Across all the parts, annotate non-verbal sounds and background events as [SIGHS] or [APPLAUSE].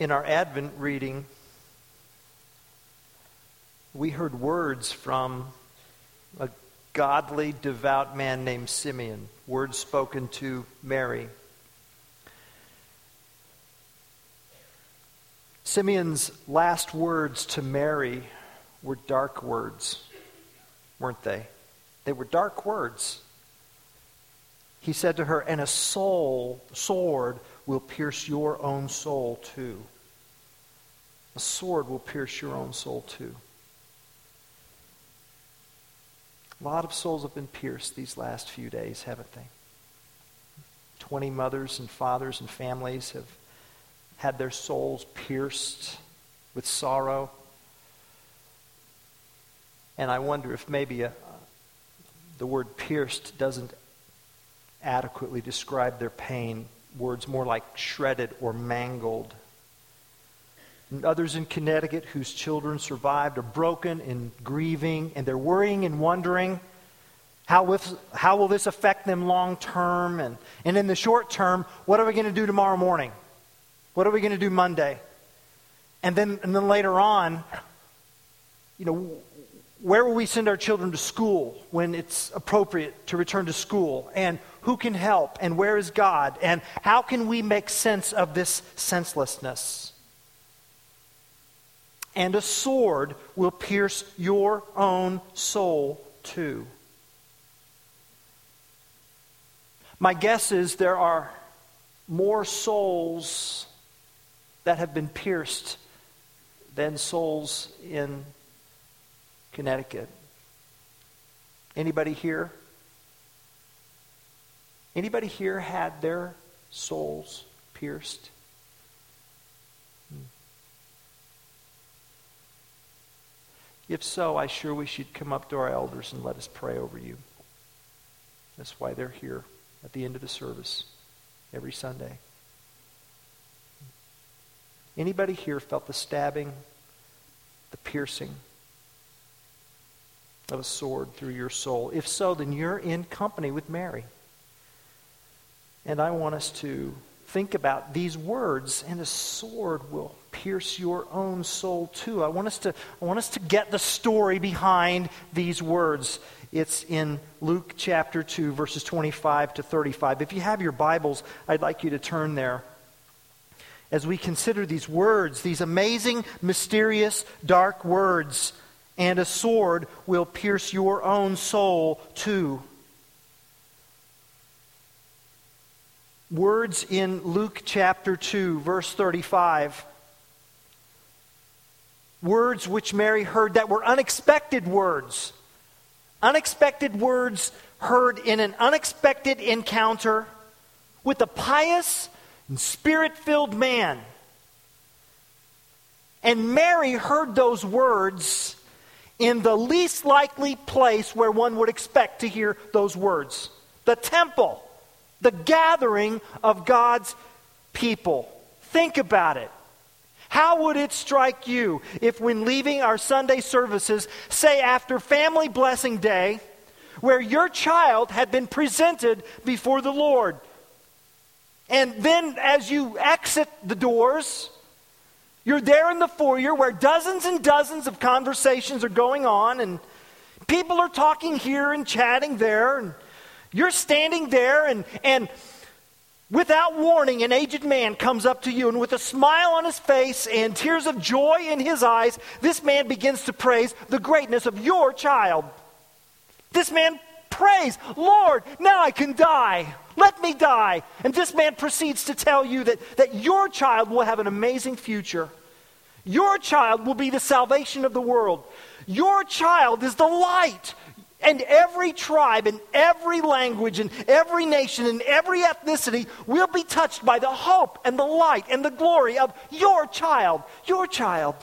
In our Advent reading, we heard words from a godly, devout man named Simeon, words spoken to Mary. Simeon's last words to Mary were dark words, weren't they? They were dark words. He said to her, And a soul, sword will pierce your own soul too. A sword will pierce your own soul too. A lot of souls have been pierced these last few days, haven't they? 20 mothers and fathers and families have had their souls pierced with sorrow. And I wonder if maybe a, the word pierced doesn't adequately describe their pain. Words more like shredded or mangled. And others in Connecticut whose children survived are broken and grieving, and they're worrying and wondering how, with, how will this affect them long term? And, and in the short term, what are we going to do tomorrow morning? What are we going to do Monday? And then, and then later on, you know, where will we send our children to school when it's appropriate to return to school? And who can help? And where is God? And how can we make sense of this senselessness? And a sword will pierce your own soul too. My guess is there are more souls that have been pierced than souls in Connecticut. Anybody here? Anybody here had their souls pierced? Hmm. If so, I sure wish you'd come up to our elders and let us pray over you. That's why they're here at the end of the service every Sunday. Anybody here felt the stabbing, the piercing? of a sword through your soul? If so, then you're in company with Mary. And I want us to think about these words, and a sword will pierce your own soul too. I want us to, I want us to get the story behind these words. It's in Luke chapter 2, verses 25 to 35. If you have your Bibles, I'd like you to turn there. As we consider these words, these amazing, mysterious, dark words and a sword will pierce your own soul too. Words in Luke chapter 2, verse 35. Words which Mary heard that were unexpected words. Unexpected words heard in an unexpected encounter with a pious and spirit filled man. And Mary heard those words in the least likely place where one would expect to hear those words the temple, the gathering of God's people. Think about it. How would it strike you if, when leaving our Sunday services, say after Family Blessing Day, where your child had been presented before the Lord, and then as you exit the doors, you're there in the foyer where dozens and dozens of conversations are going on, and people are talking here and chatting there, and you're standing there, and, and without warning, an aged man comes up to you, and with a smile on his face and tears of joy in his eyes, this man begins to praise the greatness of your child. This man prays, Lord, now I can die. Let me die. And this man proceeds to tell you that, that your child will have an amazing future. Your child will be the salvation of the world. Your child is the light. And every tribe and every language and every nation and every ethnicity will be touched by the hope and the light and the glory of your child. Your child.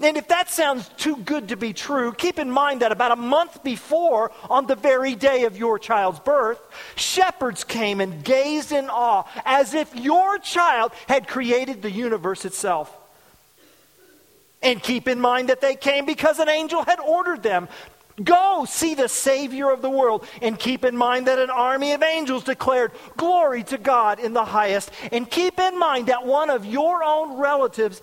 And if that sounds too good to be true, keep in mind that about a month before, on the very day of your child's birth, shepherds came and gazed in awe as if your child had created the universe itself. And keep in mind that they came because an angel had ordered them Go see the Savior of the world. And keep in mind that an army of angels declared, Glory to God in the highest. And keep in mind that one of your own relatives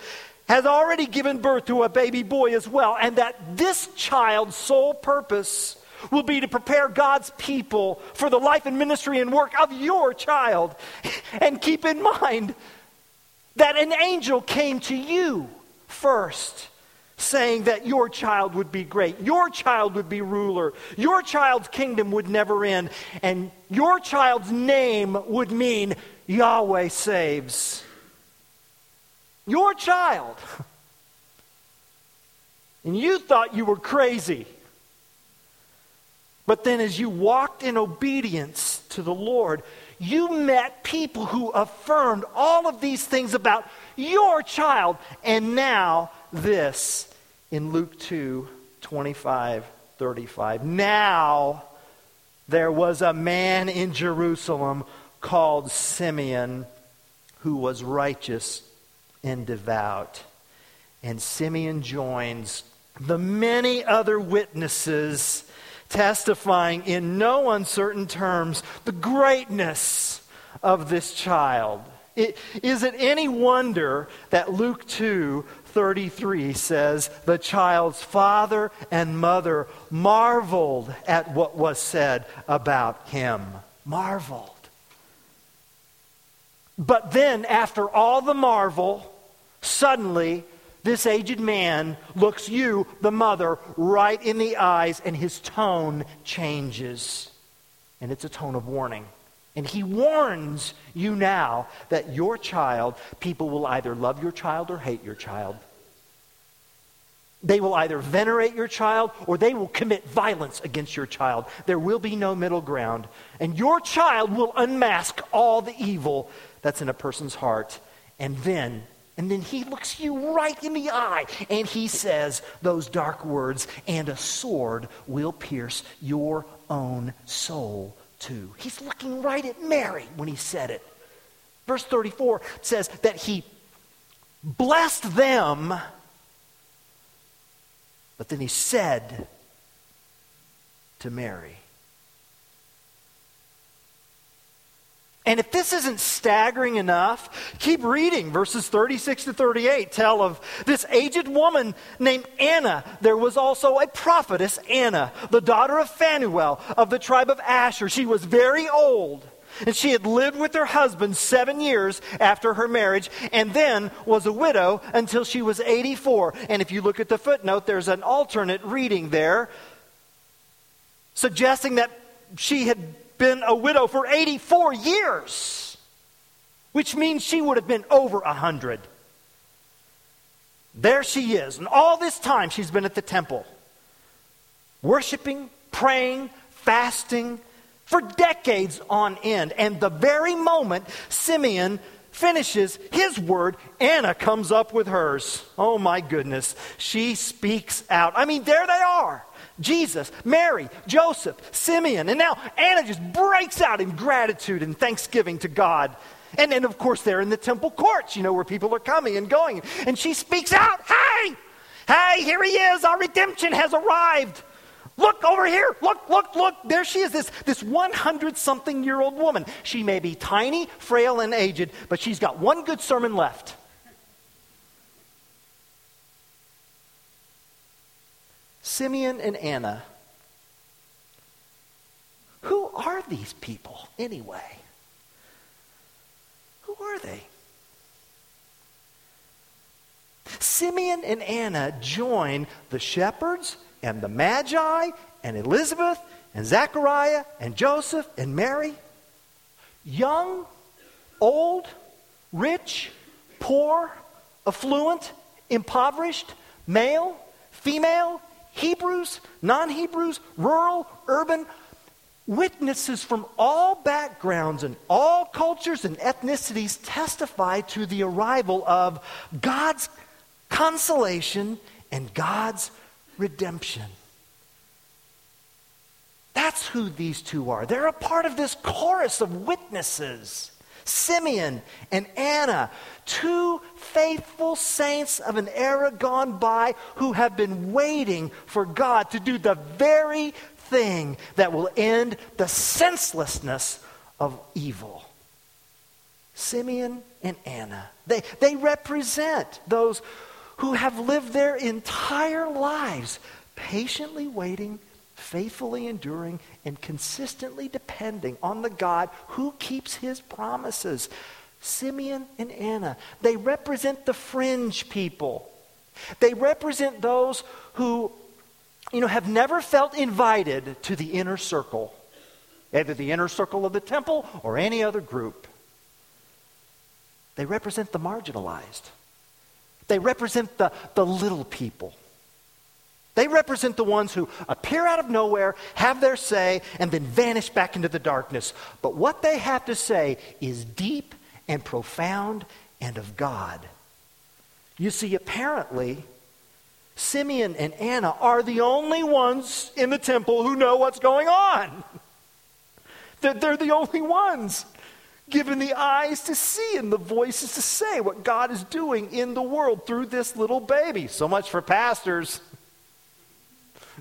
has already given birth to a baby boy as well. And that this child's sole purpose will be to prepare God's people for the life and ministry and work of your child. [LAUGHS] And keep in mind that an angel came to you first saying that your child would be great, your child would be ruler, your child's kingdom would never end, and your child's name would mean Yahweh saves. Your child. [LAUGHS] And you thought you were crazy. But then, as you walked in obedience to the Lord, you met people who affirmed all of these things about your child. And now, this in Luke 2 25, 35. Now, there was a man in Jerusalem called Simeon who was righteous and devout. And Simeon joins the many other witnesses testifying in no uncertain terms the greatness of this child. It, is it any wonder that Luke 2 33 says, The child's father and mother marveled at what was said about him? Marveled. But then, after all the marvel, suddenly this aged man looks you, the mother, right in the eyes, and his tone changes. And it's a tone of warning. And he warns you now that your child, people will either love your child or hate your child. They will either venerate your child or they will commit violence against your child. There will be no middle ground. And your child will unmask all the evil that's in a person's heart. And then and then he looks you right in the eye and he says those dark words, and a sword will pierce your own soul too. He's looking right at Mary when he said it. Verse 34 says that he blessed them, but then he said to Mary, And if this isn't staggering enough, keep reading verses 36 to 38 tell of this aged woman named Anna. There was also a prophetess, Anna, the daughter of Phanuel of the tribe of Asher. She was very old. And she had lived with her husband seven years after her marriage, and then was a widow until she was 84. And if you look at the footnote, there's an alternate reading there suggesting that she had been a widow for 84 years, which means she would have been over 100. There she is. And all this time she's been at the temple, worshiping, praying, fasting for decades on end. And the very moment Simeon finishes his word, Anna comes up with hers. Oh my goodness. She speaks out. I mean, there they are. Jesus, Mary, Joseph, Simeon, and now Anna just breaks out in gratitude and thanksgiving to God. And then, of course, they're in the temple courts, you know, where people are coming and going. And she speaks out, Hey, hey, here he is. Our redemption has arrived. Look over here. Look, look, look. There she is, this, this 100 something year old woman. She may be tiny, frail, and aged, but she's got one good sermon left. Simeon and Anna. Who are these people anyway? Who are they? Simeon and Anna join the shepherds and the Magi and Elizabeth and Zechariah and Joseph and Mary. Young, old, rich, poor, affluent, impoverished, male, female, Hebrews, non Hebrews, rural, urban, witnesses from all backgrounds and all cultures and ethnicities testify to the arrival of God's consolation and God's redemption. That's who these two are. They're a part of this chorus of witnesses Simeon and Anna, two faithful saints of an era gone by who have been waiting for God to do the very thing that will end the senselessness of evil. Simeon and Anna, they, they represent those who have lived their entire lives patiently waiting faithfully enduring and consistently depending on the God who keeps his promises. Simeon and Anna, they represent the fringe people. They represent those who, you know, have never felt invited to the inner circle, either the inner circle of the temple or any other group. They represent the marginalized. They represent the, the little people. They represent the ones who appear out of nowhere, have their say, and then vanish back into the darkness. But what they have to say is deep and profound and of God. You see, apparently, Simeon and Anna are the only ones in the temple who know what's going on. [LAUGHS] They're the only ones given the eyes to see and the voices to say what God is doing in the world through this little baby. So much for pastors.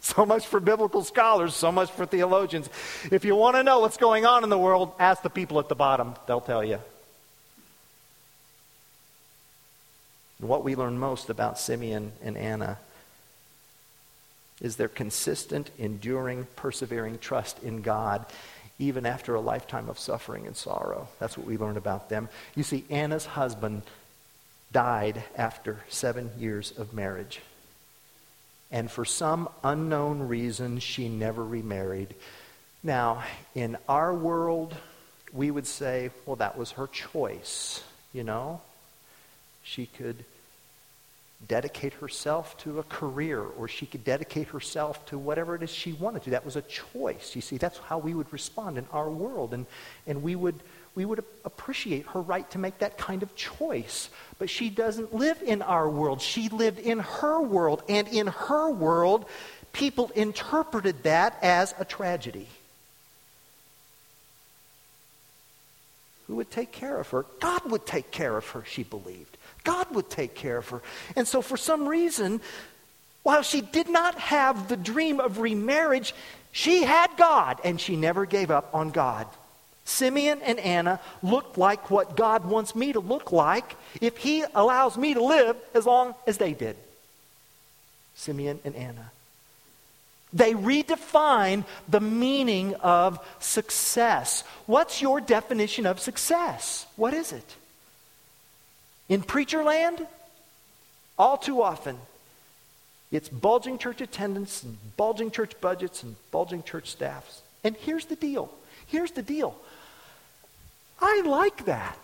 [LAUGHS] So much for biblical scholars, so much for theologians. If you want to know what's going on in the world, ask the people at the bottom. They'll tell you. what we learn most about Simeon and Anna is their consistent, enduring, persevering trust in God, even after a lifetime of suffering and sorrow. That's what we learn about them. You see, Anna's husband died after seven years of marriage and for some unknown reason, she never remarried. Now, in our world, we would say, well, that was her choice, you know? She could dedicate herself to a career or she could dedicate herself to whatever it is she wanted to. That was a choice. You see, that's how we would respond in our world. And, and we would we would appreciate her right to make that kind of choice. But she doesn't live in our world. She lived in her world. And in her world, people interpreted that as a tragedy. Who would take care of her? God would take care of her, she believed. God would take care of her. And so, for some reason, while she did not have the dream of remarriage, she had God, and she never gave up on God. Simeon and Anna look like what God wants me to look like if He allows me to live as long as they did. Simeon and Anna. They redefine the meaning of success. What's your definition of success? What is it? In preacher land, all too often, it's bulging church attendance and bulging church budgets and bulging church staffs. And here's the deal. Here's the deal. I like that.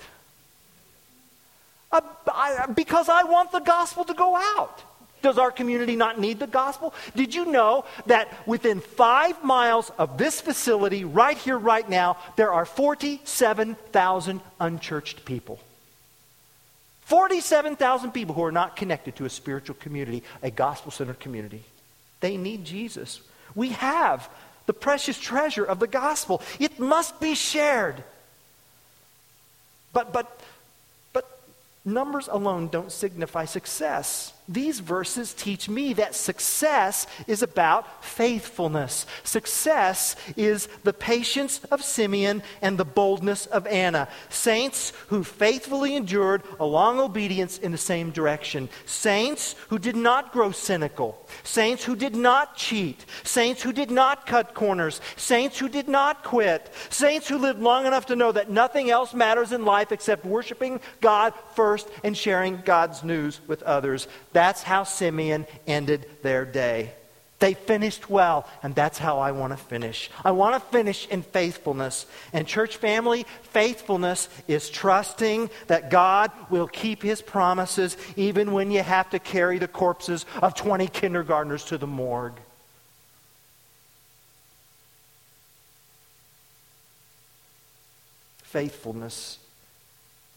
Uh, I, because I want the gospel to go out. Does our community not need the gospel? Did you know that within five miles of this facility, right here, right now, there are 47,000 unchurched people? 47,000 people who are not connected to a spiritual community, a gospel centered community. They need Jesus. We have the precious treasure of the gospel, it must be shared. But, but, but numbers alone don't signify success. These verses teach me that success is about faithfulness. Success is the patience of Simeon and the boldness of Anna. Saints who faithfully endured a long obedience in the same direction. Saints who did not grow cynical. Saints who did not cheat. Saints who did not cut corners. Saints who did not quit. Saints who lived long enough to know that nothing else matters in life except worshiping God first and sharing God's news with others. That's how Simeon ended their day. They finished well, and that's how I want to finish. I want to finish in faithfulness. And, church family, faithfulness is trusting that God will keep his promises even when you have to carry the corpses of 20 kindergartners to the morgue. Faithfulness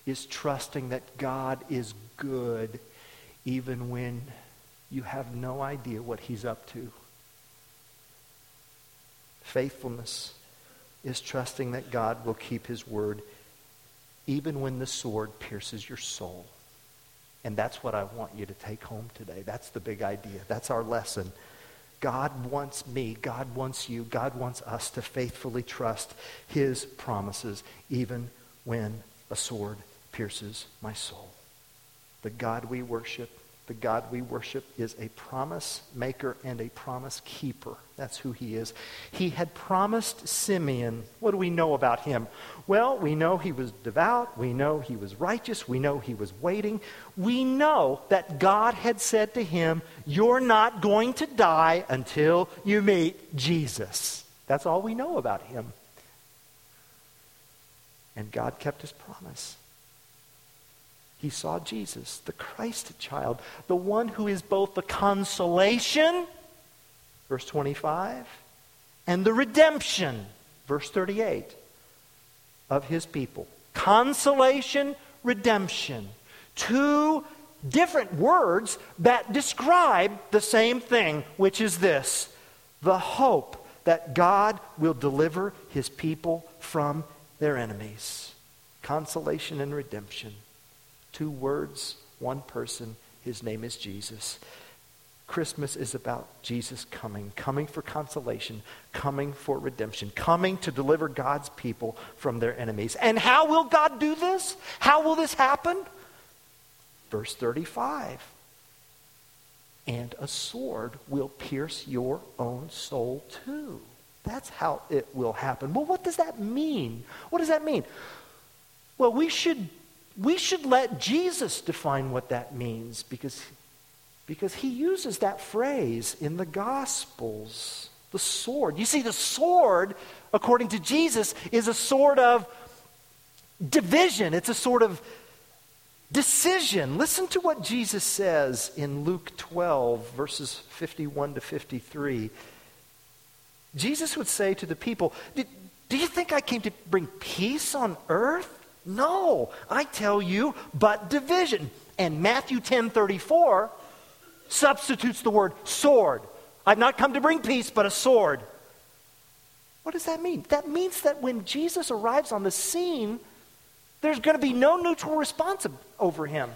is trusting that God is good even when you have no idea what he's up to. Faithfulness is trusting that God will keep his word even when the sword pierces your soul. And that's what I want you to take home today. That's the big idea. That's our lesson. God wants me, God wants you, God wants us to faithfully trust his promises, even when a sword pierces my soul. The God we worship the God we worship is a promise maker and a promise keeper. That's who he is. He had promised Simeon. What do we know about him? Well, we know he was devout. We know he was righteous. We know he was waiting. We know that God had said to him, You're not going to die until you meet Jesus. That's all we know about him. And God kept his promise he saw Jesus, the Christ child, the one who is both the consolation, verse 25, and the redemption, verse 38, of his people. Consolation, redemption. Two different words that describe the same thing, which is this the hope that God will deliver his people from their enemies. Consolation and redemption. Two words, one person. His name is Jesus. Christmas is about Jesus coming, coming for consolation, coming for redemption, coming to deliver God's people from their enemies. And how will God do this? How will this happen? Verse 35 And a sword will pierce your own soul too. That's how it will happen. Well, what does that mean? What does that mean? Well, we should we should let Jesus define what that means because, because he uses that phrase in the Gospels. The sword. You see, the sword, according to Jesus, is a sort of division, it's a sort of decision. Listen to what Jesus says in Luke 12, verses 51 to 53. Jesus would say to the people, Do you think I came to bring peace on earth? No, I tell you, but division. And Matthew 10 34 substitutes the word sword. I've not come to bring peace, but a sword. What does that mean? That means that when Jesus arrives on the scene, there's going to be no neutral response over him.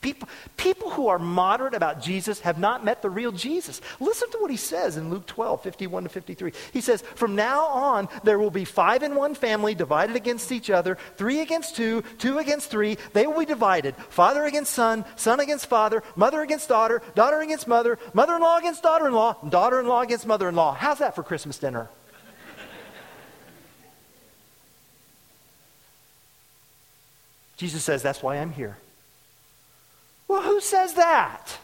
People, people who are moderate about Jesus have not met the real Jesus. Listen to what he says in Luke 12, 51 to 53. He says, From now on, there will be five in one family divided against each other, three against two, two against three. They will be divided father against son, son against father, mother against daughter, daughter against mother, mother in law against daughter in law, daughter in law against mother in law. How's that for Christmas dinner? [LAUGHS] Jesus says, That's why I'm here. Well, who says that?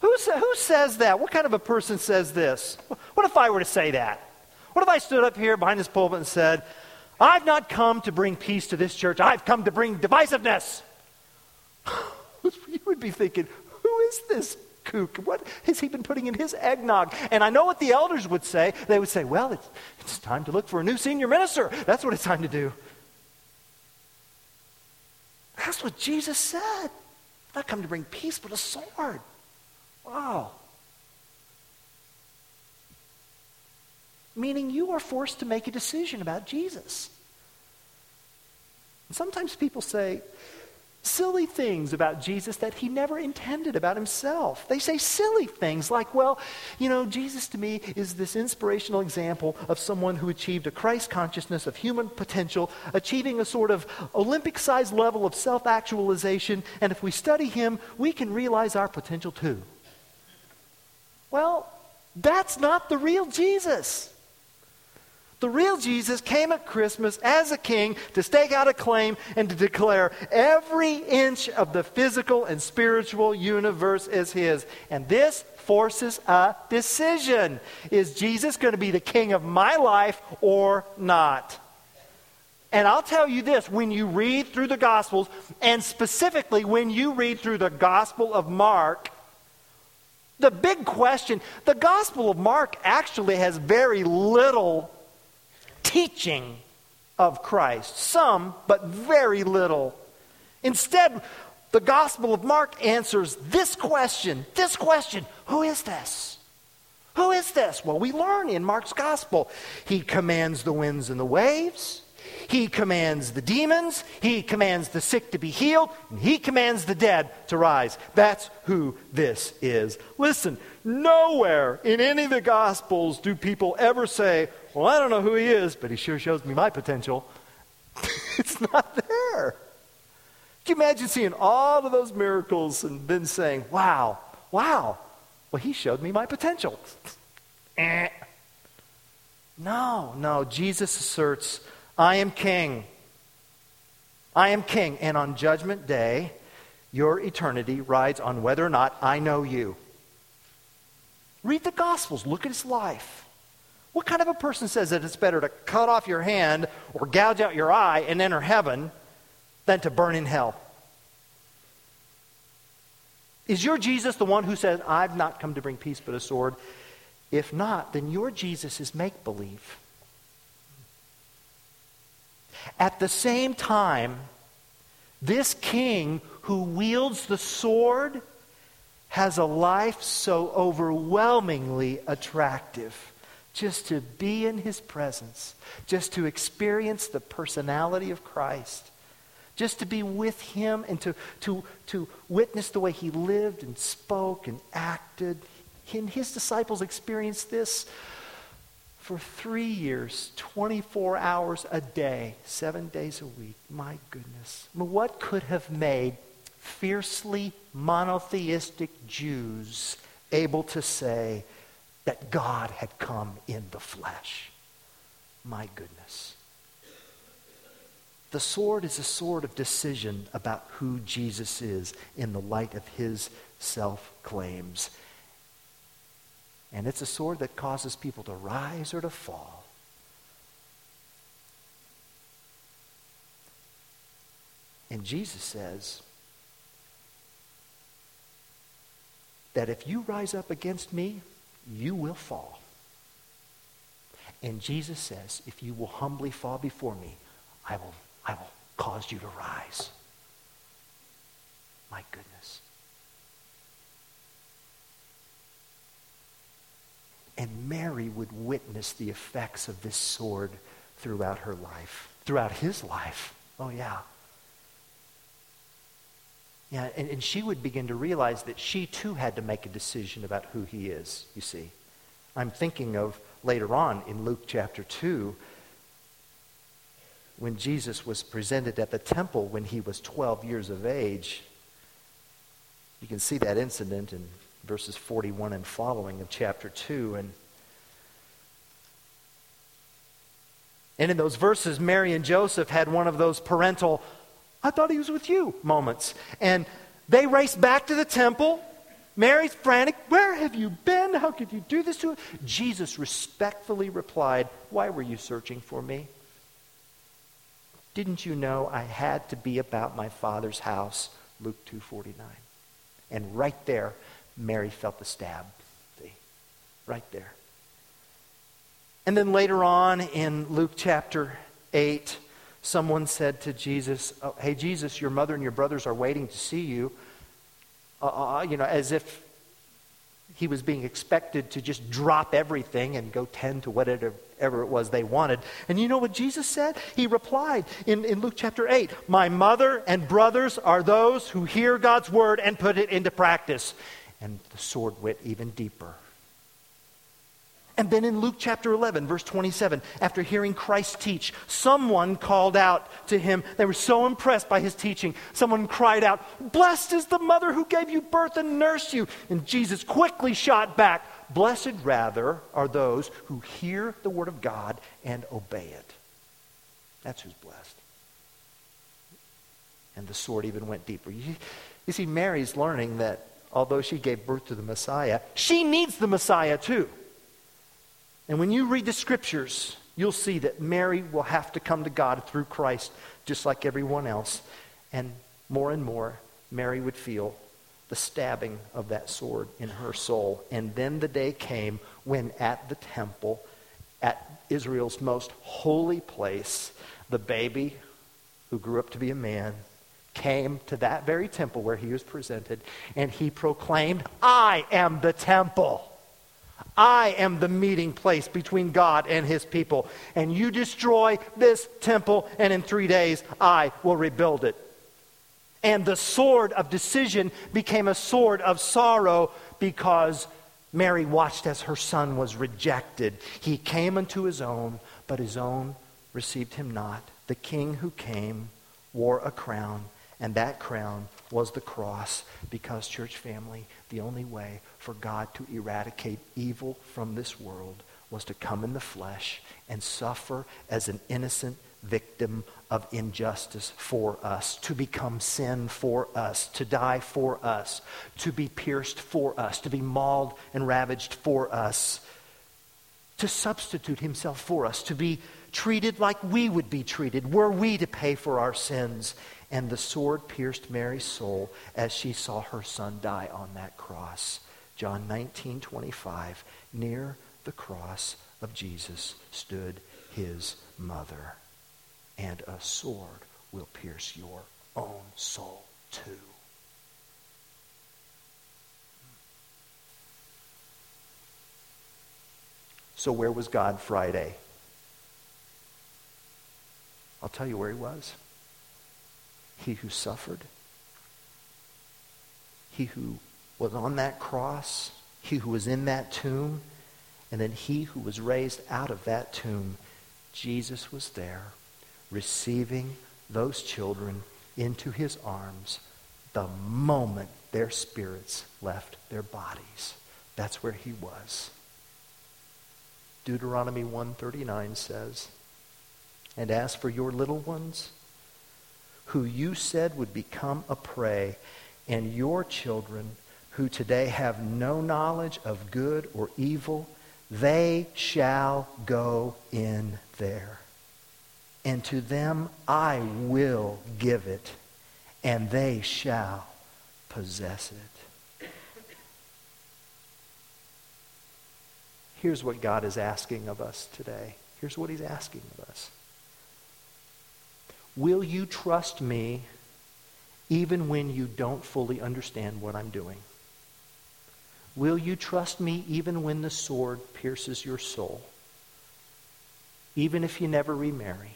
Who, sa- who says that? What kind of a person says this? What if I were to say that? What if I stood up here behind this pulpit and said, I've not come to bring peace to this church, I've come to bring divisiveness? [SIGHS] you would be thinking, who is this kook? What has he been putting in his eggnog? And I know what the elders would say. They would say, well, it's, it's time to look for a new senior minister. That's what it's time to do. That's what Jesus said not come to bring peace, but a sword. Wow. Meaning you are forced to make a decision about Jesus. And sometimes people say, silly things about Jesus that he never intended about himself. They say silly things like, well, you know, Jesus to me is this inspirational example of someone who achieved a Christ consciousness of human potential, achieving a sort of Olympic sized level of self actualization, and if we study him, we can realize our potential too. Well, that's not the real Jesus. The real Jesus came at Christmas as a king to stake out a claim and to declare every inch of the physical and spiritual universe is his. And this forces a decision. Is Jesus going to be the king of my life or not? And I'll tell you this when you read through the Gospels, and specifically when you read through the Gospel of Mark, the big question the Gospel of Mark actually has very little teaching of Christ. Some, but very little. Instead, the Gospel of Mark answers this question this question Who is this? Who is this? Well, we learn in Mark's Gospel. He commands the winds and the waves. He commands the demons. He commands the sick to be healed. And he commands the dead to rise. That's who this is. Listen, nowhere in any of the Gospels do people ever say, Well, I don't know who he is, but he sure shows me my potential. [LAUGHS] it's not there. Can you imagine seeing all of those miracles and then saying, Wow, wow, well, he showed me my potential? [LAUGHS] eh. No, no. Jesus asserts, I am king. I am king. And on Judgment Day, your eternity rides on whether or not I know you. Read the Gospels, look at his life. What kind of a person says that it's better to cut off your hand or gouge out your eye and enter heaven than to burn in hell? Is your Jesus the one who says, I've not come to bring peace but a sword? If not, then your Jesus is make believe. At the same time, this king who wields the sword has a life so overwhelmingly attractive. Just to be in his presence, just to experience the personality of Christ, just to be with him and to, to, to witness the way he lived and spoke and acted. And his disciples experienced this for three years, 24 hours a day, seven days a week. My goodness. What could have made fiercely monotheistic Jews able to say that God had come in the flesh? My goodness. The sword is a sword of decision about who Jesus is in the light of his self claims. And it's a sword that causes people to rise or to fall. And Jesus says that if you rise up against me, you will fall. And Jesus says, if you will humbly fall before me, I will, I will cause you to rise. My goodness. And Mary would witness the effects of this sword throughout her life, throughout his life. Oh, yeah. Yeah, and, and she would begin to realize that she too had to make a decision about who he is, you see. I'm thinking of later on in Luke chapter 2 when Jesus was presented at the temple when he was 12 years of age. You can see that incident in verses 41 and following of chapter 2. And, and in those verses, Mary and Joseph had one of those parental, I thought he was with you moments. And they raced back to the temple. Mary's frantic. Where have you been? How could you do this to us? Jesus respectfully replied, Why were you searching for me? Didn't you know I had to be about my father's house? Luke 2:49. And right there, Mary felt the stab. See? Right there. And then later on in Luke chapter 8, someone said to Jesus, oh, Hey, Jesus, your mother and your brothers are waiting to see you. Uh, you know, as if he was being expected to just drop everything and go tend to whatever it was they wanted. And you know what Jesus said? He replied in, in Luke chapter 8 My mother and brothers are those who hear God's word and put it into practice and the sword went even deeper. And then in Luke chapter 11, verse 27, after hearing Christ teach, someone called out to him. They were so impressed by his teaching. Someone cried out, Blessed is the mother who gave you birth and nursed you. And Jesus quickly shot back, Blessed rather are those who hear the word of God and obey it. That's who's blessed. And the sword even went deeper. You, see, Mary's learning that although she gave birth to the Messiah, she needs the Messiah too. And when you read the scriptures, you'll see that Mary will have to come to God through Christ just like everyone else. And more and more, Mary would feel the stabbing of that sword in her soul. And then the day came when at the temple, at Israel's most holy place, the baby who grew up to be a man came to that very temple where he was presented and he proclaimed, I am the temple. I am the meeting place between God and his people. And you destroy this temple, and in three days I will rebuild it. And the sword of decision became a sword of sorrow because Mary watched as her son was rejected. He came unto his own, but his own received him not. The king who came wore a crown, and that crown was the cross because, church family, the only way for God to eradicate evil from this world was to come in the flesh and suffer as an innocent victim of injustice for us, to become sin for us, to die for us, to be pierced for us, to be mauled and ravaged for us, to substitute himself for us, to be treated like we would be treated were we to pay for our sins. And the sword pierced Mary's soul as she saw her son die on that cross. John 19, 25. Near the cross of Jesus stood his mother. And a sword will pierce your own soul too. So, where was God Friday? I'll tell you where he was. He who suffered, he who was on that cross, he who was in that tomb, and then he who was raised out of that tomb, Jesus was there receiving those children into his arms the moment their spirits left their bodies. That's where he was. Deuteronomy 139 says, And as for your little ones, who you said would become a prey, and your children who today have no knowledge of good or evil, they shall go in there. And to them I will give it, and they shall possess it. Here's what God is asking of us today. Here's what he's asking of us. Will you trust me even when you don't fully understand what I'm doing? Will you trust me even when the sword pierces your soul? Even if you never remarry?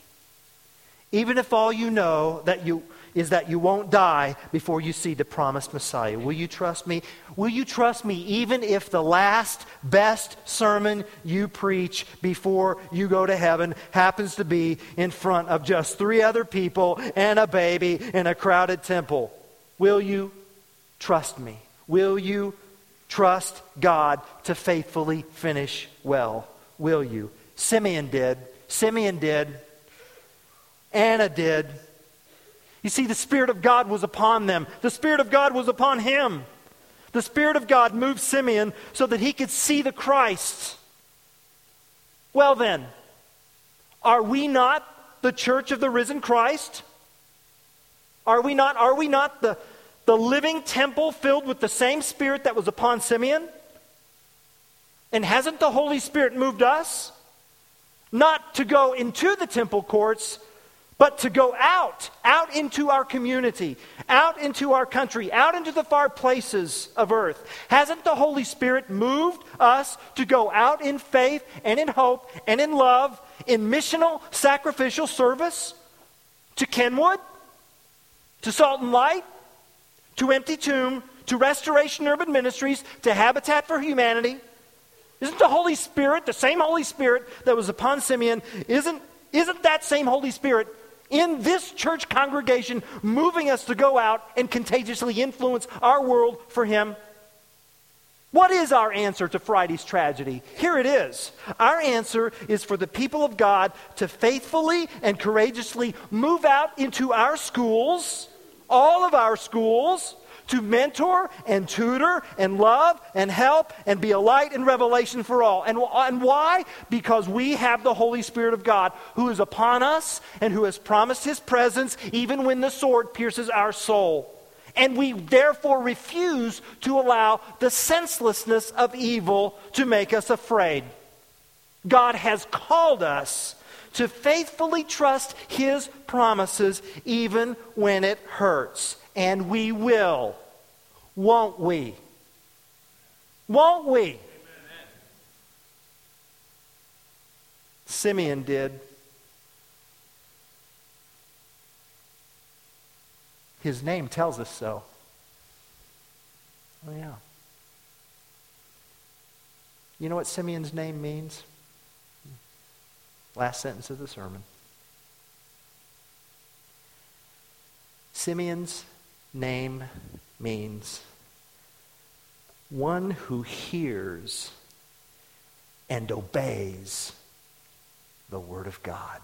Even if all you know that you is that you won't die before you see the promised Messiah. Will you trust me? Will you trust me even if the last best sermon you preach before you go to heaven happens to be in front of just three other people and a baby in a crowded temple? Will you trust me? Will you trust God to faithfully finish well? Will you? Simeon did. Simeon did. Anna did. You see, the Spirit of God was upon them, the Spirit of God was upon him. The Spirit of God moved Simeon so that he could see the Christ. Well, then, are we not the church of the risen Christ? Are we not, are we not the, the living temple filled with the same Spirit that was upon Simeon? And hasn't the Holy Spirit moved us? Not to go into the temple courts, but to go out, out into our community, out into our country, out into the far places of earth. Hasn't the Holy Spirit moved us to go out in faith and in hope and in love, in missional sacrificial service to Kenwood, to Salt and Light, to Empty Tomb, to Restoration Urban Ministries, to Habitat for Humanity? Isn't the Holy Spirit, the same Holy Spirit that was upon Simeon, isn't, isn't that same Holy Spirit in this church congregation, moving us to go out and contagiously influence our world for Him. What is our answer to Friday's tragedy? Here it is. Our answer is for the people of God to faithfully and courageously move out into our schools, all of our schools, to mentor and tutor and love and help and be a light and revelation for all. And, and why? Because we have the Holy Spirit of God who is upon us and who has promised his presence even when the sword pierces our soul. And we therefore refuse to allow the senselessness of evil to make us afraid. God has called us to faithfully trust his promises even when it hurts. And we will, won't we? Won't we? Simeon did. His name tells us so. Oh, yeah. You know what Simeon's name means? Last sentence of the sermon. Simeon's name means one who hears and obeys the Word of God.